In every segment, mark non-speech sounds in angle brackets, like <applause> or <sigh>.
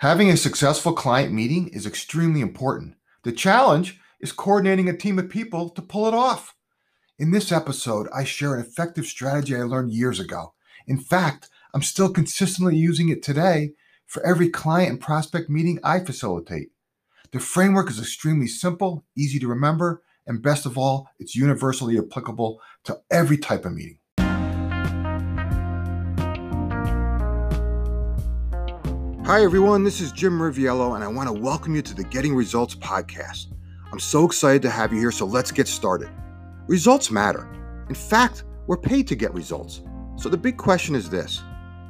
Having a successful client meeting is extremely important. The challenge is coordinating a team of people to pull it off. In this episode, I share an effective strategy I learned years ago. In fact, I'm still consistently using it today for every client and prospect meeting I facilitate. The framework is extremely simple, easy to remember, and best of all, it's universally applicable to every type of meeting. Hi, everyone. This is Jim Riviello, and I want to welcome you to the Getting Results podcast. I'm so excited to have you here, so let's get started. Results matter. In fact, we're paid to get results. So the big question is this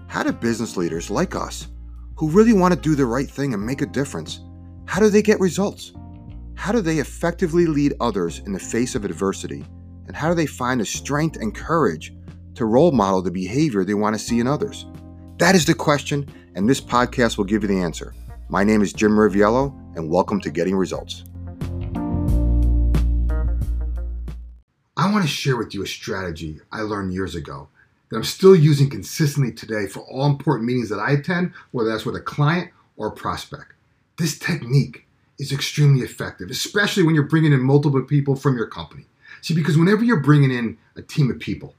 How do business leaders like us, who really want to do the right thing and make a difference, how do they get results? How do they effectively lead others in the face of adversity? And how do they find the strength and courage to role model the behavior they want to see in others? That is the question, and this podcast will give you the answer. My name is Jim Riviello, and welcome to Getting Results. I want to share with you a strategy I learned years ago that I'm still using consistently today for all important meetings that I attend, whether that's with a client or a prospect. This technique is extremely effective, especially when you're bringing in multiple people from your company. See, because whenever you're bringing in a team of people,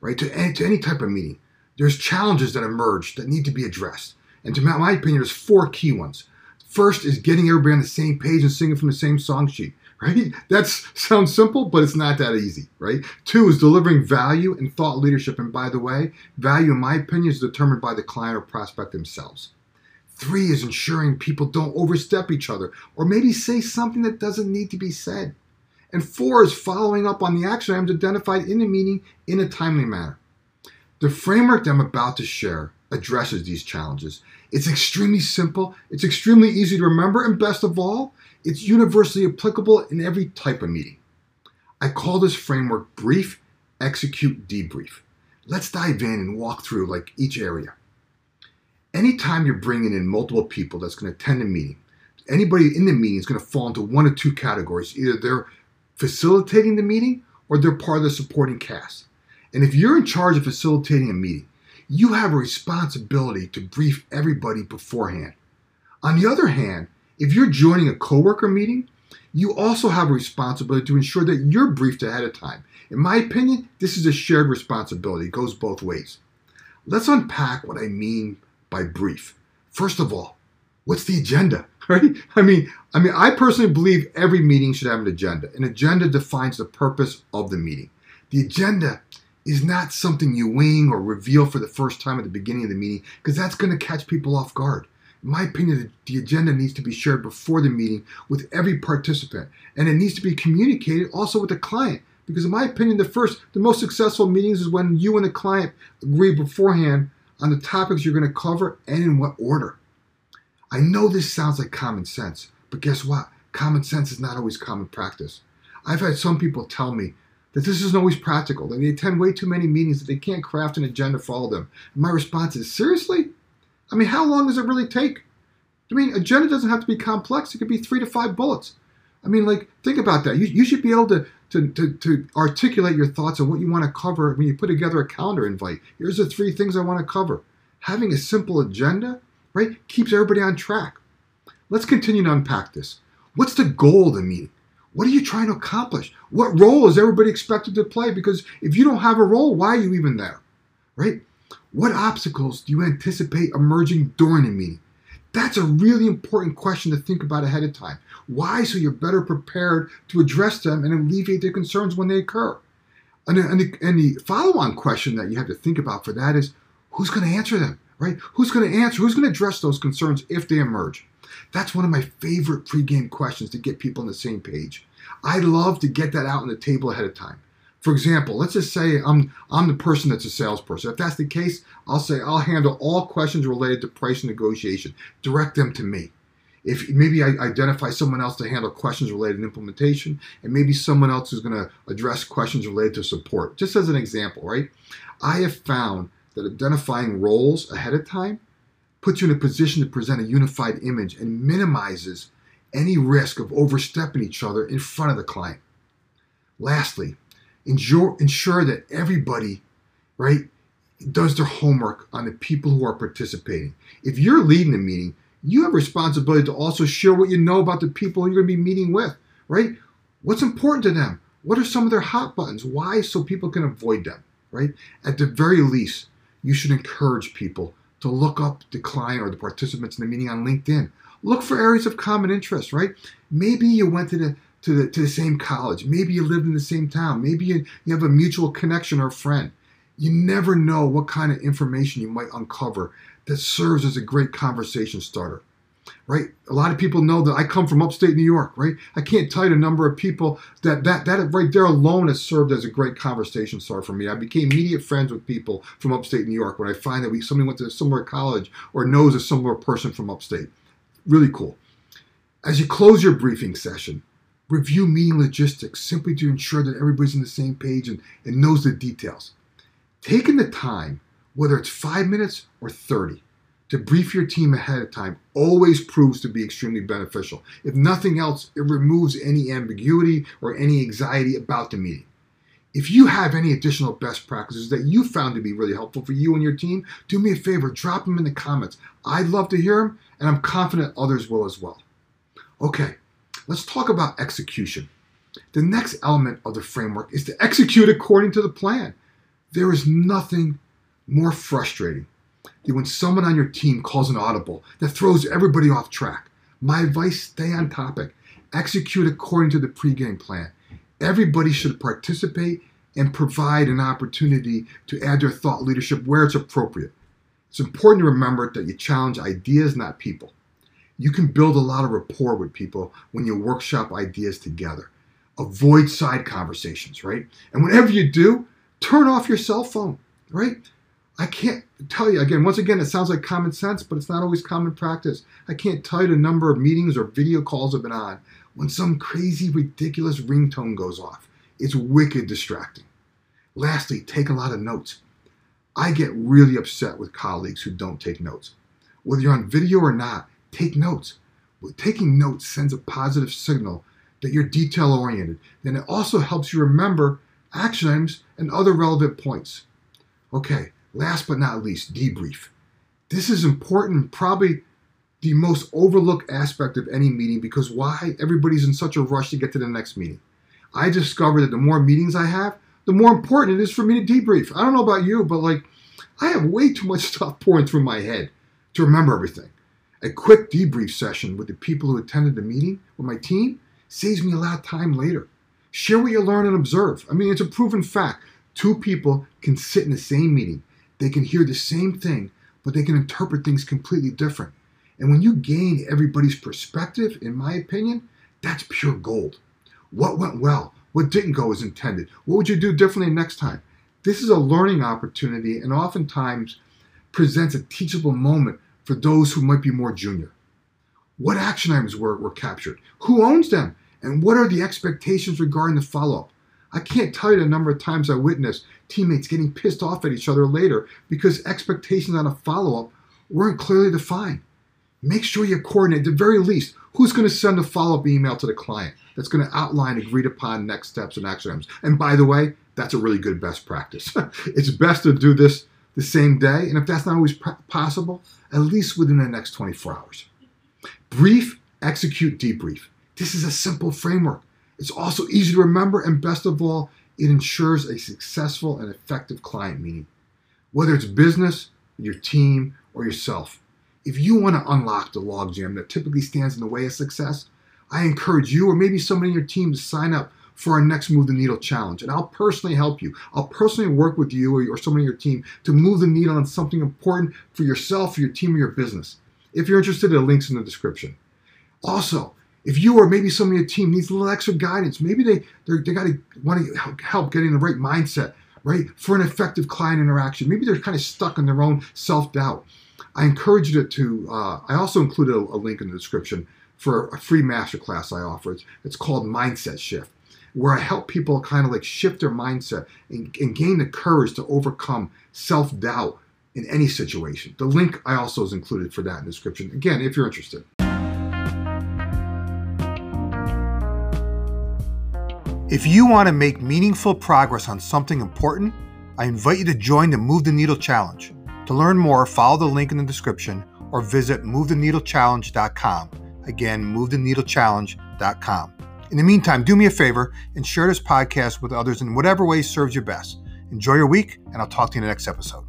right, to any, to any type of meeting, there's challenges that emerge that need to be addressed. And to my opinion, there's four key ones. First is getting everybody on the same page and singing from the same song sheet, right? <laughs> That sounds simple, but it's not that easy, right? Two is delivering value and thought leadership. And by the way, value, in my opinion, is determined by the client or prospect themselves. Three is ensuring people don't overstep each other or maybe say something that doesn't need to be said. And four is following up on the action items identified in the meeting in a timely manner. The framework that I'm about to share addresses these challenges. It's extremely simple, it's extremely easy to remember, and best of all, it's universally applicable in every type of meeting. I call this framework brief, execute, debrief. Let's dive in and walk through like each area. Anytime you're bringing in multiple people that's going to attend a meeting, anybody in the meeting is going to fall into one of two categories. Either they're facilitating the meeting or they're part of the supporting cast. And if you're in charge of facilitating a meeting, you have a responsibility to brief everybody beforehand. On the other hand, if you're joining a coworker meeting, you also have a responsibility to ensure that you're briefed ahead of time. In my opinion, this is a shared responsibility. It goes both ways. Let's unpack what I mean by brief. First of all, what's the agenda? <laughs> Right? I mean, I mean, I personally believe every meeting should have an agenda. An agenda defines the purpose of the meeting. The agenda is not something you wing or reveal for the first time at the beginning of the meeting because that's going to catch people off guard. In my opinion, the agenda needs to be shared before the meeting with every participant, and it needs to be communicated also with the client. Because in my opinion, the first, the most successful meetings is when you and the client agree beforehand on the topics you're going to cover and in what order. I know this sounds like common sense, but guess what? Common sense is not always common practice. I've had some people tell me that this isn't always practical, that they attend way too many meetings, that they can't craft an agenda for all of them. And my response is, seriously? I mean, how long does it really take? I mean, agenda doesn't have to be complex. It could be three to five bullets. I mean, like, think about that. You, you should be able to, to, to, to articulate your thoughts on what you want to cover when you put together a calendar invite. Here's the three things I want to cover. Having a simple agenda, right, keeps everybody on track. Let's continue to unpack this. What's the goal of the meeting? What are you trying to accomplish? What role is everybody expected to play? Because if you don't have a role, why are you even there? Right? What obstacles do you anticipate emerging during a meeting? That's a really important question to think about ahead of time. Why? So you're better prepared to address them and alleviate their concerns when they occur. And, and the, and the follow on question that you have to think about for that is who's going to answer them, right? Who's going to answer? Who's going to address those concerns if they emerge? That's one of my favorite pregame questions to get people on the same page. I love to get that out on the table ahead of time. For example, let's just say I'm I'm the person that's a salesperson. If that's the case, I'll say I'll handle all questions related to price negotiation. Direct them to me. If maybe I identify someone else to handle questions related to implementation, and maybe someone else is going to address questions related to support. Just as an example, right? I have found that identifying roles ahead of time puts you in a position to present a unified image and minimizes any risk of overstepping each other in front of the client. Lastly, ensure, ensure that everybody, right, does their homework on the people who are participating. If you're leading the meeting, you have a responsibility to also share what you know about the people you're going to be meeting with, right? What's important to them? What are some of their hot buttons? Why? So people can avoid them, right? At the very least, you should encourage people to look up the client or the participants in the meeting on LinkedIn. Look for areas of common interest, right? Maybe you went to the to the to the same college. Maybe you lived in the same town. Maybe you, you have a mutual connection or friend. You never know what kind of information you might uncover that serves as a great conversation starter right? A lot of people know that I come from upstate New York, right? I can't tell you the number of people that that that right there alone has served as a great conversation starter for me. I became immediate friends with people from upstate New York when I find that we somebody went to a similar college or knows a similar person from upstate. Really cool. As you close your briefing session, review meeting logistics simply to ensure that everybody's on the same page and, and knows the details. Taking the time, whether it's five minutes or 30, to brief your team ahead of time always proves to be extremely beneficial. If nothing else, it removes any ambiguity or any anxiety about the meeting. If you have any additional best practices that you found to be really helpful for you and your team, do me a favor, drop them in the comments. I'd love to hear them, and I'm confident others will as well. Okay, let's talk about execution. The next element of the framework is to execute according to the plan. There is nothing more frustrating that when someone on your team calls an audible that throws everybody off track, my advice stay on topic. Execute according to the pregame plan. Everybody should participate and provide an opportunity to add their thought leadership where it's appropriate. It's important to remember that you challenge ideas, not people. You can build a lot of rapport with people when you workshop ideas together. Avoid side conversations, right? And whenever you do, turn off your cell phone, right? I can't tell you again, once again, it sounds like common sense, but it's not always common practice. I can't tell you the number of meetings or video calls I've been on when some crazy, ridiculous ringtone goes off. It's wicked distracting. Lastly, take a lot of notes. I get really upset with colleagues who don't take notes. Whether you're on video or not, take notes. Taking notes sends a positive signal that you're detail oriented. Then it also helps you remember action items and other relevant points. Okay, Last but not least, debrief. This is important, probably the most overlooked aspect of any meeting because why? Everybody's in such a rush to get to the next meeting. I discovered that the more meetings I have, the more important it is for me to debrief. I don't know about you, but like I have way too much <laughs> stuff pouring through my head to remember everything. A quick debrief session with the people who attended the meeting with my team saves me a lot of time later. Share what you learn and observe. I mean, it's a proven fact. Two people can sit in the same meeting they can hear the same thing, but they can interpret things completely different. And when you gain everybody's perspective, in my opinion, that's pure gold. What went well? What didn't go as intended? What would you do differently next time? This is a learning opportunity and oftentimes presents a teachable moment for those who might be more junior. What action items were, were captured? Who owns them? And what are the expectations regarding the follow up? I can't tell you the number of times I witnessed teammates getting pissed off at each other later because expectations on a follow up weren't clearly defined. Make sure you coordinate, at the very least, who's going to send a follow up email to the client that's going to outline agreed upon next steps and action items. And by the way, that's a really good best practice. <laughs> it's best to do this the same day, and if that's not always possible, at least within the next 24 hours. Brief, execute, debrief. This is a simple framework. It's also easy to remember, and best of all, it ensures a successful and effective client meeting. Whether it's business, your team, or yourself, if you want to unlock the logjam that typically stands in the way of success, I encourage you or maybe somebody in your team to sign up for our next Move the Needle challenge. And I'll personally help you. I'll personally work with you or, someone in your team to move the needle on something important for yourself, your team, or your business. If you're interested, the link's in the description. Also, if you or maybe some of your team needs a little extra guidance, maybe they they got to want to help getting the right mindset, right, for an effective client interaction. Maybe they're kind of stuck in their own self doubt. I encourage you to. Uh, I also included a, a, link in the description for a free masterclass I offer. It's, it's called Mindset Shift, where I help people kind of like shift their mindset and, and gain the courage to overcome self doubt in any situation. The link I also is included for that in the description. Again, if you're interested. If you want to make meaningful progress on something important, I invite you to join the Move the Needle Challenge. To learn more, follow the link in the description or visit movetheneedlechallenge.com. Again, movetheneedlechallenge.com. In the meantime, do me a favor and share this podcast with others in whatever way serves you best. Enjoy your week, and I'll talk to you in the next episode.